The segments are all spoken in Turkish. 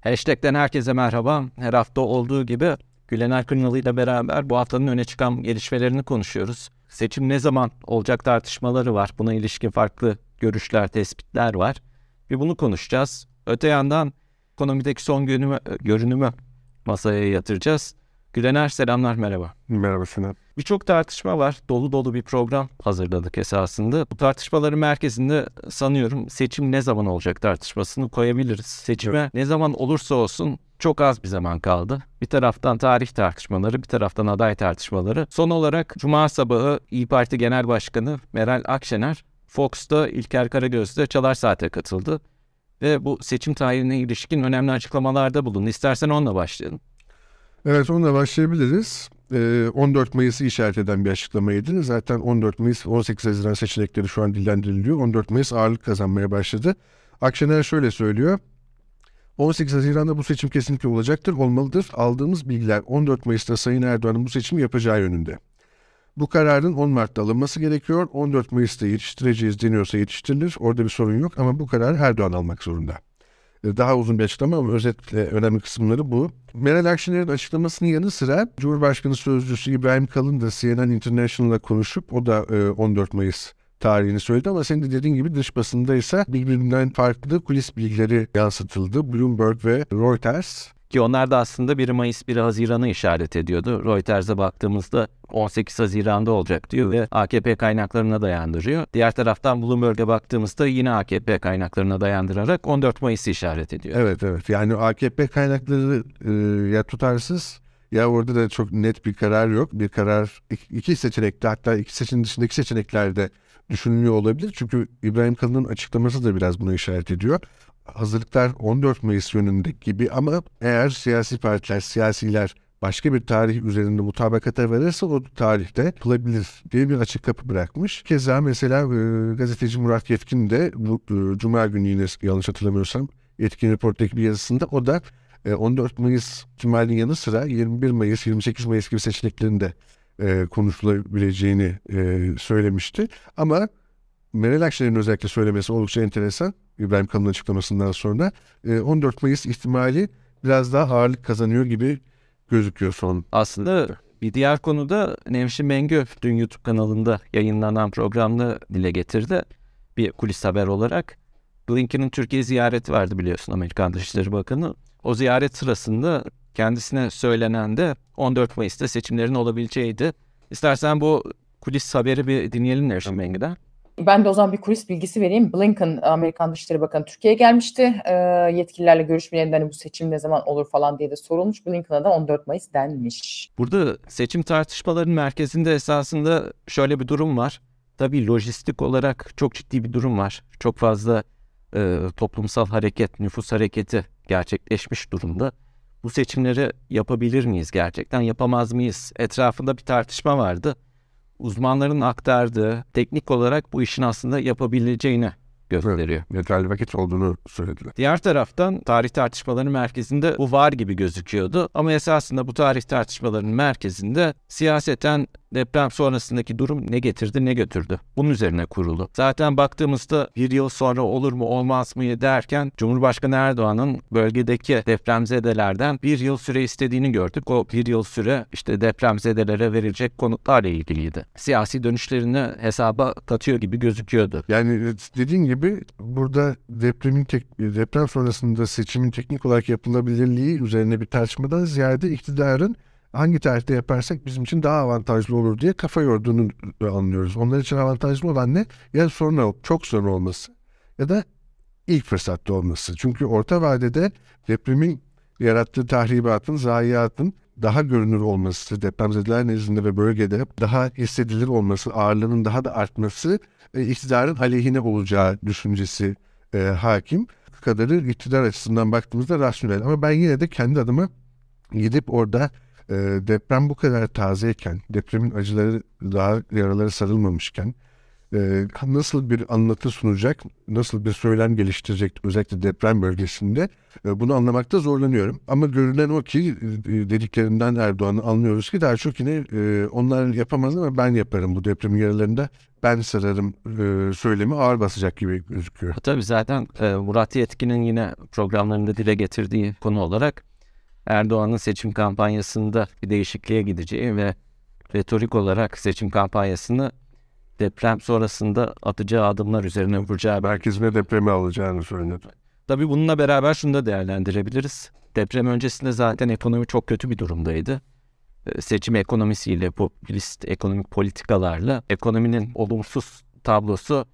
Hashtag'ten herkese merhaba. Her hafta olduğu gibi Gülener Kırnalı ile beraber bu haftanın öne çıkan gelişmelerini konuşuyoruz. Seçim ne zaman olacak tartışmaları var. Buna ilişkin farklı görüşler, tespitler var. Bir bunu konuşacağız. Öte yandan ekonomideki son görünümü, görünümü masaya yatıracağız. Gülener selamlar merhaba. Merhaba Sinan. Birçok tartışma var. Dolu dolu bir program hazırladık esasında. Bu tartışmaların merkezinde sanıyorum seçim ne zaman olacak tartışmasını koyabiliriz. Seçime evet. ne zaman olursa olsun çok az bir zaman kaldı. Bir taraftan tarih tartışmaları, bir taraftan aday tartışmaları. Son olarak Cuma sabahı İyi Parti Genel Başkanı Meral Akşener Fox'ta İlker Karagöz'de Çalar Saat'e katıldı. Ve bu seçim tarihine ilişkin önemli açıklamalarda bulundu. İstersen onunla başlayalım. Evet onunla başlayabiliriz. 14 ee, Mayıs'ı işaret eden bir açıklamaydı. Zaten 14 Mayıs 18 Haziran seçenekleri şu an dillendiriliyor. 14 Mayıs ağırlık kazanmaya başladı. Akşener şöyle söylüyor. 18 Haziran'da bu seçim kesinlikle olacaktır, olmalıdır. Aldığımız bilgiler 14 Mayıs'ta Sayın Erdoğan'ın bu seçimi yapacağı yönünde. Bu kararın 10 Mart'ta alınması gerekiyor. 14 Mayıs'ta yetiştireceğiz deniyorsa yetiştirilir. Orada bir sorun yok ama bu kararı Erdoğan almak zorunda. Ee, daha uzun bir açıklama ama özetle önemli kısımları bu. Meral Akşener'in açıklamasının yanı sıra Cumhurbaşkanı Sözcüsü İbrahim Kalın da CNN International'la konuşup o da 14 e, Mayıs tarihini söyledi ama senin de dediğin gibi dış basında ise birbirinden farklı kulis bilgileri yansıtıldı. Bloomberg ve Reuters ki onlar da aslında 1 Mayıs 1 Haziran'ı işaret ediyordu. Reuters'e baktığımızda 18 Haziran'da olacak diyor ve AKP kaynaklarına dayandırıyor. Diğer taraftan Bloomberg'e baktığımızda yine AKP kaynaklarına dayandırarak 14 Mayıs'ı işaret ediyor. Evet evet yani AKP kaynakları e, ya tutarsız ya orada da çok net bir karar yok. Bir karar iki seçenekte hatta iki seçeneğin dışındaki seçeneklerde düşünülüyor olabilir. Çünkü İbrahim Kalın'ın açıklaması da biraz buna işaret ediyor hazırlıklar 14 Mayıs yönünde gibi ama eğer siyasi partiler, siyasiler başka bir tarih üzerinde mutabakata verirse o tarihte yapılabilir diye bir açık kapı bırakmış. Keza mesela e, gazeteci Murat Yetkin de bu e, Cuma günü yine yanlış hatırlamıyorsam Yetkin Report'taki bir yazısında o da e, 14 Mayıs ihtimalinin yanı sıra 21 Mayıs, 28 Mayıs gibi seçeneklerin de e, konuşulabileceğini e, söylemişti. Ama Meral Akşener'in özellikle söylemesi oldukça enteresan. İbrahim Kalın açıklamasından sonra 14 e, Mayıs ihtimali biraz daha ağırlık kazanıyor gibi gözüküyor son. Aslında bir diğer konuda Nevşin Mengü dün YouTube kanalında yayınlanan programda dile getirdi. Bir kulis haber olarak. Blinken'ın Türkiye ziyareti vardı biliyorsun Amerikan Dışişleri Bakanı. O ziyaret sırasında kendisine söylenen de 14 Mayıs'ta seçimlerin olabileceğiydi. İstersen bu kulis haberi bir dinleyelim Nevşin Mengü'den. Ben de o zaman bir kulis bilgisi vereyim. Blinken, Amerikan Dışişleri Bakanı Türkiye'ye gelmişti. E, yetkililerle görüşmelerinde hani bu seçim ne zaman olur falan diye de sorulmuş. Blinken'a da 14 Mayıs denmiş. Burada seçim tartışmalarının merkezinde esasında şöyle bir durum var. Tabii lojistik olarak çok ciddi bir durum var. Çok fazla e, toplumsal hareket, nüfus hareketi gerçekleşmiş durumda. Bu seçimleri yapabilir miyiz gerçekten, yapamaz mıyız? Etrafında bir tartışma vardı uzmanların aktardığı teknik olarak bu işin aslında yapabileceğini gösteriyor. Evet, yeterli vakit olduğunu söylediler. Diğer taraftan tarih tartışmalarının merkezinde bu var gibi gözüküyordu. Ama esasında bu tarih tartışmalarının merkezinde siyaseten deprem sonrasındaki durum ne getirdi ne götürdü. Bunun üzerine kurulu. Zaten baktığımızda bir yıl sonra olur mu olmaz mı derken Cumhurbaşkanı Erdoğan'ın bölgedeki depremzedelerden bir yıl süre istediğini gördük. O bir yıl süre işte depremzedelere verilecek konutlarla ilgiliydi. Siyasi dönüşlerini hesaba katıyor gibi gözüküyordu. Yani dediğin gibi burada depremin tek, deprem sonrasında seçimin teknik olarak yapılabilirliği üzerine bir tartışmadan ziyade iktidarın hangi tarihte yaparsak bizim için daha avantajlı olur diye kafa yorduğunu anlıyoruz. Onlar için avantajlı olan ne? Ya sonra çok sonra olması ya da ilk fırsatta olması. Çünkü orta vadede depremin yarattığı tahribatın, zayiatın daha görünür olması, depremzedeler nezdinde ve bölgede daha hissedilir olması, ağırlığının daha da artması e, iktidarın aleyhine olacağı düşüncesi e, hakim. Kadarı iktidar açısından baktığımızda rasyonel. Ama ben yine de kendi adıma gidip orada e, deprem bu kadar tazeyken, depremin acıları daha yaraları sarılmamışken, e, nasıl bir anlatı sunacak, nasıl bir söylem geliştirecek özellikle deprem bölgesinde e, bunu anlamakta zorlanıyorum. Ama görünen o ki e, dediklerinden Erdoğan'ı anlıyoruz ki daha çok yine e, onlar yapamaz ama ben yaparım bu depremin yaralarında ben sararım e, söylemi ağır basacak gibi gözüküyor. Tabii zaten e, Murat Yetkin'in yine programlarında dile getirdiği konu olarak Erdoğan'ın seçim kampanyasında bir değişikliğe gideceği ve retorik olarak seçim kampanyasını deprem sonrasında atacağı adımlar üzerine vuracağı. Merkezine depremi alacağını söyledi. Tabii bununla beraber şunu da değerlendirebiliriz. Deprem öncesinde zaten ekonomi çok kötü bir durumdaydı. Ee, seçim ekonomisiyle, popülist ekonomik politikalarla ekonominin olumsuz tablosu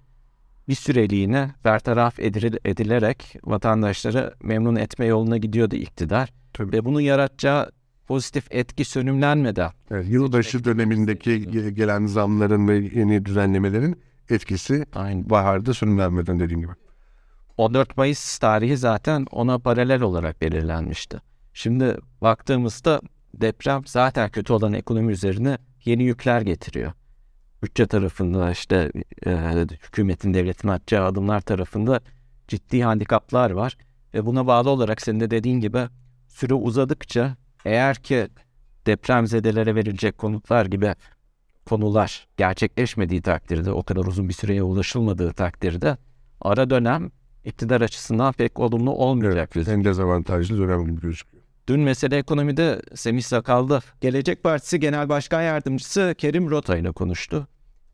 bir süreliğine bertaraf edilerek vatandaşları memnun etme yoluna gidiyordu iktidar. Tabii. Ve bunun yaratacağı pozitif etki sönümlenmeden. Evet, yılbaşı dönemindeki gelen zamların ve yeni düzenlemelerin etkisi Aynı. baharda sönümlenmeden dediğim gibi. 14 Mayıs tarihi zaten ona paralel olarak belirlenmişti. Şimdi baktığımızda deprem zaten kötü olan ekonomi üzerine yeni yükler getiriyor. Bütçe tarafında işte e, hükümetin devletin atacağı adımlar tarafında ciddi handikaplar var. Ve buna bağlı olarak senin de dediğin gibi süre uzadıkça eğer ki depremzedelere verilecek konutlar gibi konular gerçekleşmediği takdirde, o kadar uzun bir süreye ulaşılmadığı takdirde ara dönem iktidar açısından pek olumlu olmayacak. Evet, en dezavantajlı dönem gibi gözüküyor. Dün mesele ekonomide Semih Sakallı, Gelecek Partisi Genel Başkan Yardımcısı Kerim Rota ile konuştu.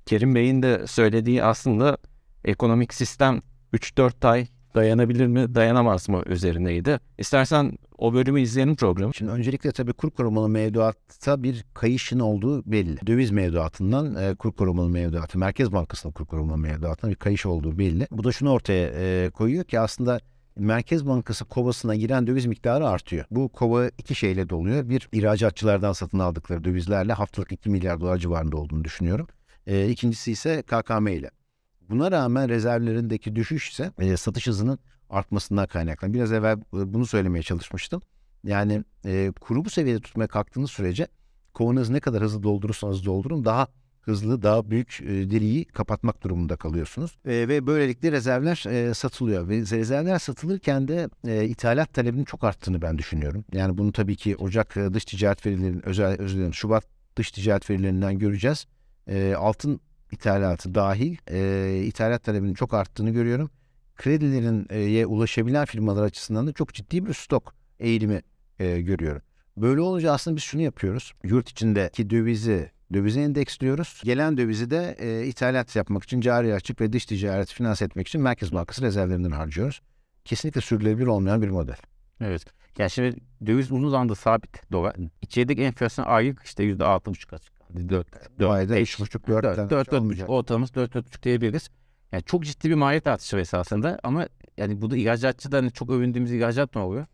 Kerim Bey'in de söylediği aslında ekonomik sistem 3-4 ay dayanabilir mi, dayanamaz mı üzerineydi. İstersen o bölümü izleyelim programı. Şimdi öncelikle tabii kur korumalı mevduatta bir kayışın olduğu belli. Döviz mevduatından e, kur korumalı mevduatı, Merkez Bankası'nın kur korumalı mevduatına bir kayış olduğu belli. Bu da şunu ortaya e, koyuyor ki aslında Merkez Bankası kovasına giren döviz miktarı artıyor. Bu kova iki şeyle doluyor. Bir, ihracatçılardan satın aldıkları dövizlerle haftalık 2 milyar dolar civarında olduğunu düşünüyorum. E, ikincisi ise KKM ile. Buna rağmen rezervlerindeki düşüş ise e, satış hızının artmasından kaynaklanıyor. Biraz evvel e, bunu söylemeye çalışmıştım. Yani e, kuru bu seviyede tutmaya kalktığınız sürece kovanızı ne kadar hızlı doldurursanız doldurun daha hızlı daha büyük e, deliği kapatmak durumunda kalıyorsunuz. E, ve böylelikle rezervler e, satılıyor. Ve rezervler satılırken de e, ithalat talebinin çok arttığını ben düşünüyorum. Yani bunu tabii ki Ocak e, dış ticaret verilerinin özel özür dilerim Şubat dış ticaret verilerinden göreceğiz. E, altın ithalatı dahil e, ithalat talebinin çok arttığını görüyorum. Kredilerin e, ulaşabilen firmalar açısından da çok ciddi bir stok eğilimi e, görüyorum. Böyle olunca aslında biz şunu yapıyoruz. Yurt içindeki dövizi dövize endeksliyoruz. Gelen dövizi de e, ithalat yapmak için cari açık ve dış ticareti finanse etmek için Merkez Bankası rezervlerinden harcıyoruz. Kesinlikle sürdürülebilir olmayan bir model. Evet. Yani şimdi döviz uzun zamandır sabit dolar. İçerideki enflasyon aylık işte yüzde altı buçuk açık. 4, 4, ayda 3,5 4 4 4 4 ortalaması 4 4,5 diyebiliriz. Yani çok ciddi bir maliyet artışı esasında ama yani burada ihracatçıda hani çok övündüğümüz ihracat ne oluyor?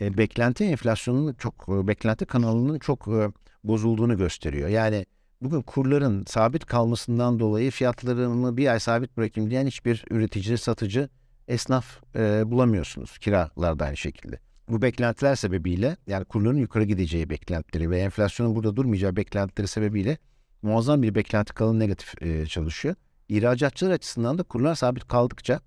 E, beklenti enflasyonunun çok e, beklenti kanalının çok e, bozulduğunu gösteriyor. Yani bugün kurların sabit kalmasından dolayı fiyatlarını bir ay sabit bırakayım diyen hiçbir üretici, satıcı, esnaf e, bulamıyorsunuz. Kiralarda aynı şekilde. Bu beklentiler sebebiyle yani kurların yukarı gideceği beklentileri ve enflasyonun burada durmayacağı beklentileri sebebiyle muazzam bir beklenti kalın negatif e, çalışıyor. İhracatçılar açısından da kurlar sabit kaldıkça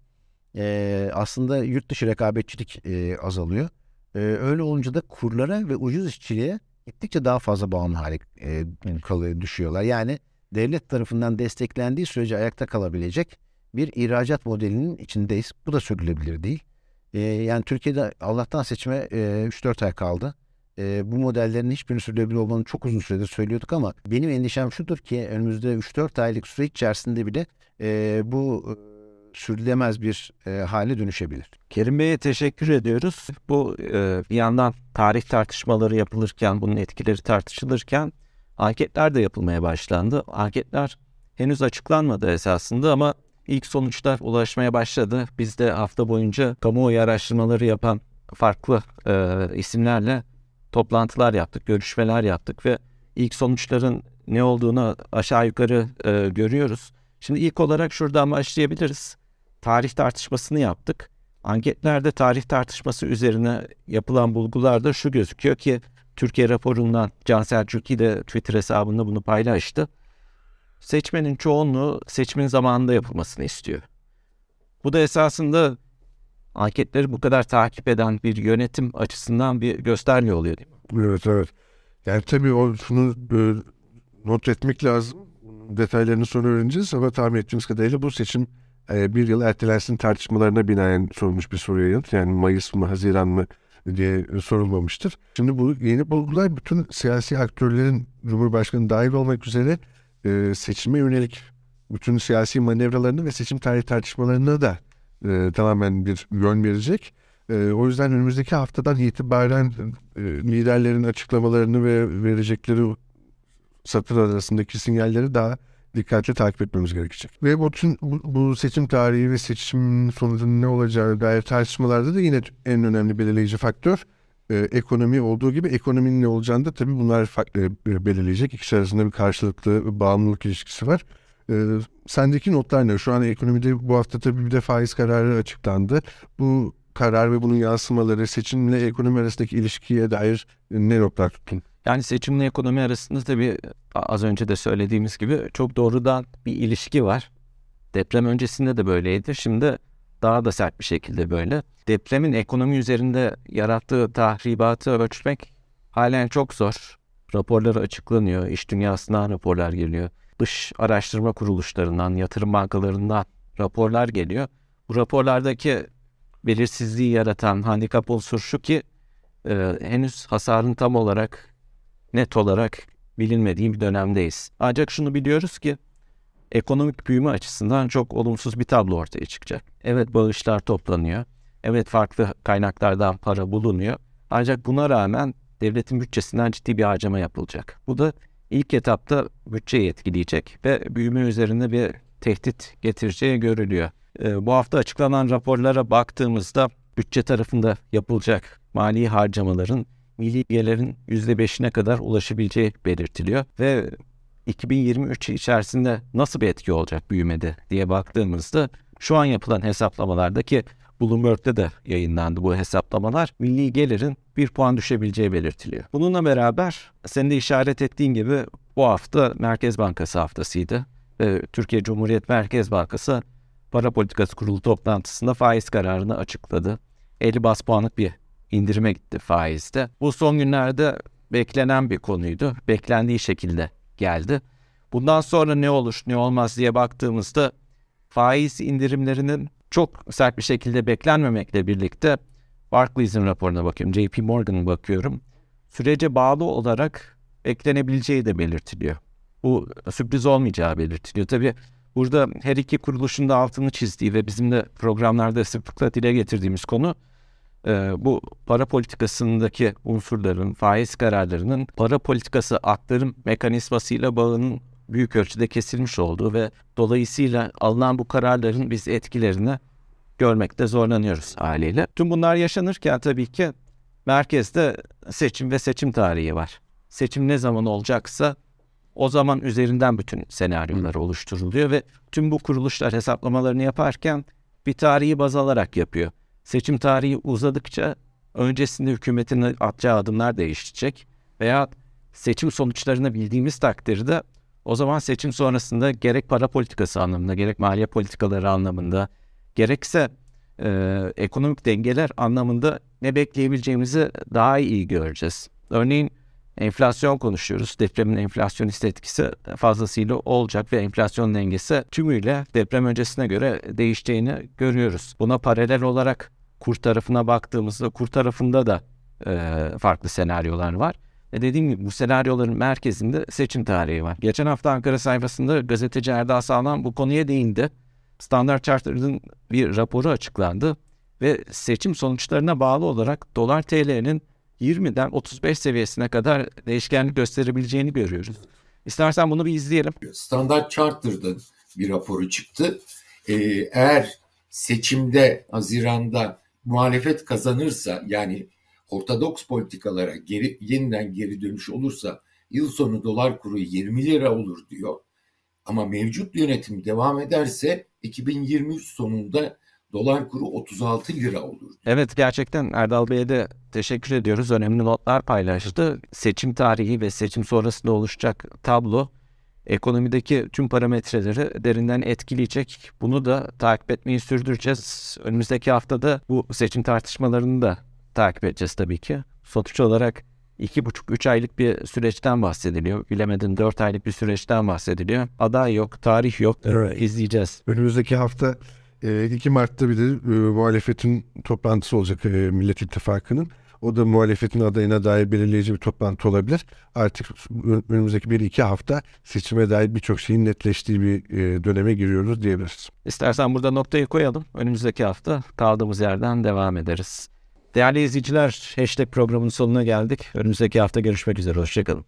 e, aslında yurt dışı rekabetçilik e, azalıyor. E, öyle olunca da kurlara ve ucuz işçiliğe gittikçe daha fazla bağımlı hale e, kalıyor, düşüyorlar. Yani devlet tarafından desteklendiği sürece ayakta kalabilecek bir ihracat modelinin içindeyiz. Bu da sürdürülebilir değil. E, yani Türkiye'de Allah'tan seçime e, 3-4 ay kaldı. E, bu modellerin hiçbirini sürdürülebilir olmanı çok uzun süredir söylüyorduk ama benim endişem şudur ki önümüzde 3-4 aylık süre içerisinde bile e, bu e, sürdürülemez bir e, hale dönüşebilir. Kerim Bey'e teşekkür ediyoruz. Bu e, bir yandan tarih tartışmaları yapılırken, bunun etkileri tartışılırken anketler de yapılmaya başlandı. Anketler henüz açıklanmadı esasında ama ilk sonuçlar ulaşmaya başladı. Biz de hafta boyunca kamuoyu araştırmaları yapan farklı e, isimlerle toplantılar yaptık, görüşmeler yaptık ve ilk sonuçların ne olduğunu aşağı yukarı e, görüyoruz. Şimdi ilk olarak şuradan başlayabiliriz. Tarih tartışmasını yaptık. Anketlerde tarih tartışması üzerine yapılan bulgularda şu gözüküyor ki Türkiye raporundan Can Selçuk'i de Twitter hesabında bunu paylaştı. Seçmenin çoğunluğu seçimin zamanında yapılmasını istiyor. Bu da esasında anketleri bu kadar takip eden bir yönetim açısından bir gösterge oluyor değil mi? Evet evet. Yani tabii o şunu e, not etmek lazım. Detaylarını sonra öğreneceğiz ama tahmin ettiğimiz kadarıyla bu seçim e, bir yıl ertelensin tartışmalarına binaen sorulmuş bir soruya yanıt. Yani Mayıs mı Haziran mı diye sorulmamıştır. Şimdi bu yeni bulgular bütün siyasi aktörlerin Cumhurbaşkanı dahil olmak üzere e, seçime yönelik bütün siyasi manevralarını ve seçim tarihi tartışmalarına da e, tamamen bir yön verecek. E, o yüzden önümüzdeki haftadan itibaren e, liderlerin açıklamalarını ve verecekleri satır arasındaki sinyalleri daha dikkatli takip etmemiz gerekecek. Ve bütün bu, bu seçim tarihi ve seçim sonucunun ne olacağı dair tartışmalarda da yine en önemli belirleyici faktör e, ekonomi olduğu gibi ekonominin ne olacağını da tabii bunlar e, belirleyecek. İkisi arasında bir karşılıklı bağımlılık ilişkisi var. E, sendeki notlar ne? Şu an ekonomide bu hafta tabii bir de faiz kararı açıklandı. Bu karar ve bunun yansımaları seçimle ekonomi arasındaki ilişkiye dair ne notlar tuttun? Yani seçimle ekonomi arasında tabii az önce de söylediğimiz gibi çok doğrudan bir ilişki var. Deprem öncesinde de böyleydi. Şimdi daha da sert bir şekilde böyle. Depremin ekonomi üzerinde yarattığı tahribatı ölçmek halen çok zor. Raporları açıklanıyor. İş dünyasından raporlar geliyor. Dış araştırma kuruluşlarından, yatırım bankalarından raporlar geliyor. Bu raporlardaki belirsizliği yaratan handikap unsur şu ki e, henüz hasarın tam olarak net olarak bilinmediği bir dönemdeyiz. Ancak şunu biliyoruz ki ekonomik büyüme açısından çok olumsuz bir tablo ortaya çıkacak. Evet bağışlar toplanıyor. Evet farklı kaynaklardan para bulunuyor. Ancak buna rağmen devletin bütçesinden ciddi bir harcama yapılacak. Bu da ilk etapta bütçeyi etkileyecek ve büyüme üzerinde bir tehdit getireceği görülüyor. Ee, bu hafta açıklanan raporlara baktığımızda bütçe tarafında yapılacak mali harcamaların milli gelirin %5'ine kadar ulaşabileceği belirtiliyor ve 2023 içerisinde nasıl bir etki olacak büyümede diye baktığımızda şu an yapılan hesaplamalardaki Bloomberg'de de yayınlandı bu hesaplamalar. Milli gelirin bir puan düşebileceği belirtiliyor. Bununla beraber senin de işaret ettiğin gibi bu hafta Merkez Bankası haftasıydı. Ve Türkiye Cumhuriyet Merkez Bankası Para Politikası Kurulu toplantısında faiz kararını açıkladı. 50 bas puanlık bir indirime gitti faizde. Bu son günlerde beklenen bir konuydu. Beklendiği şekilde geldi. Bundan sonra ne olur ne olmaz diye baktığımızda faiz indirimlerinin çok sert bir şekilde beklenmemekle birlikte Barclays'in raporuna bakıyorum, JP Morgan'a bakıyorum. Sürece bağlı olarak beklenebileceği de belirtiliyor. Bu sürpriz olmayacağı belirtiliyor. Tabii burada her iki kuruluşun da altını çizdiği ve bizim de programlarda sıklıkla dile getirdiğimiz konu e, bu para politikasındaki unsurların, faiz kararlarının para politikası aktarım mekanizmasıyla bağının büyük ölçüde kesilmiş olduğu ve dolayısıyla alınan bu kararların biz etkilerini görmekte zorlanıyoruz haliyle. Tüm bunlar yaşanırken tabii ki merkezde seçim ve seçim tarihi var. Seçim ne zaman olacaksa o zaman üzerinden bütün senaryolar oluşturuluyor ve tüm bu kuruluşlar hesaplamalarını yaparken bir tarihi baz alarak yapıyor. Seçim tarihi uzadıkça öncesinde hükümetin atacağı adımlar değişecek veya seçim sonuçlarını bildiğimiz takdirde o zaman seçim sonrasında gerek para politikası anlamında, gerek maliye politikaları anlamında, gerekse e, ekonomik dengeler anlamında ne bekleyebileceğimizi daha iyi göreceğiz. Örneğin enflasyon konuşuyoruz. Depremin enflasyonist etkisi fazlasıyla olacak ve enflasyon dengesi tümüyle deprem öncesine göre değişeceğini görüyoruz. Buna paralel olarak kur tarafına baktığımızda kur tarafında da e, farklı senaryolar var. Ve dediğim gibi bu senaryoların merkezinde seçim tarihi var. Geçen hafta Ankara sayfasında gazeteci Erdal Sağlam bu konuya değindi. Standart Chartered'ın bir raporu açıklandı ve seçim sonuçlarına bağlı olarak dolar TL'nin 20'den 35 seviyesine kadar değişkenlik gösterebileceğini görüyoruz. İstersen bunu bir izleyelim. Standart Chartered'ın bir raporu çıktı. Ee, eğer seçimde Haziran'da muhalefet kazanırsa yani ortodoks politikalara geri, yeniden geri dönüş olursa yıl sonu dolar kuru 20 lira olur diyor. Ama mevcut yönetim devam ederse 2023 sonunda dolar kuru 36 lira olur. Evet gerçekten Erdal Bey'e de teşekkür ediyoruz. Önemli notlar paylaştı. Seçim tarihi ve seçim sonrasında oluşacak tablo ekonomideki tüm parametreleri derinden etkileyecek. Bunu da takip etmeyi sürdüreceğiz. Önümüzdeki haftada bu seçim tartışmalarını da takip edeceğiz tabii ki. Sonuç olarak iki buçuk üç aylık bir süreçten bahsediliyor. Bilemedin dört aylık bir süreçten bahsediliyor. Aday yok, tarih yok. Evet. İzleyeceğiz. Önümüzdeki hafta 2 Mart'ta bir de e, muhalefetin toplantısı olacak e, Millet İttifakı'nın. O da muhalefetin adayına dair belirleyici bir toplantı olabilir. Artık önümüzdeki bir iki hafta seçime dair birçok şeyin netleştiği bir e, döneme giriyoruz diyebiliriz. İstersen burada noktayı koyalım. Önümüzdeki hafta kaldığımız yerden devam ederiz. Değerli izleyiciler, Hashtag programının sonuna geldik. Önümüzdeki hafta görüşmek üzere. Hoşçakalın.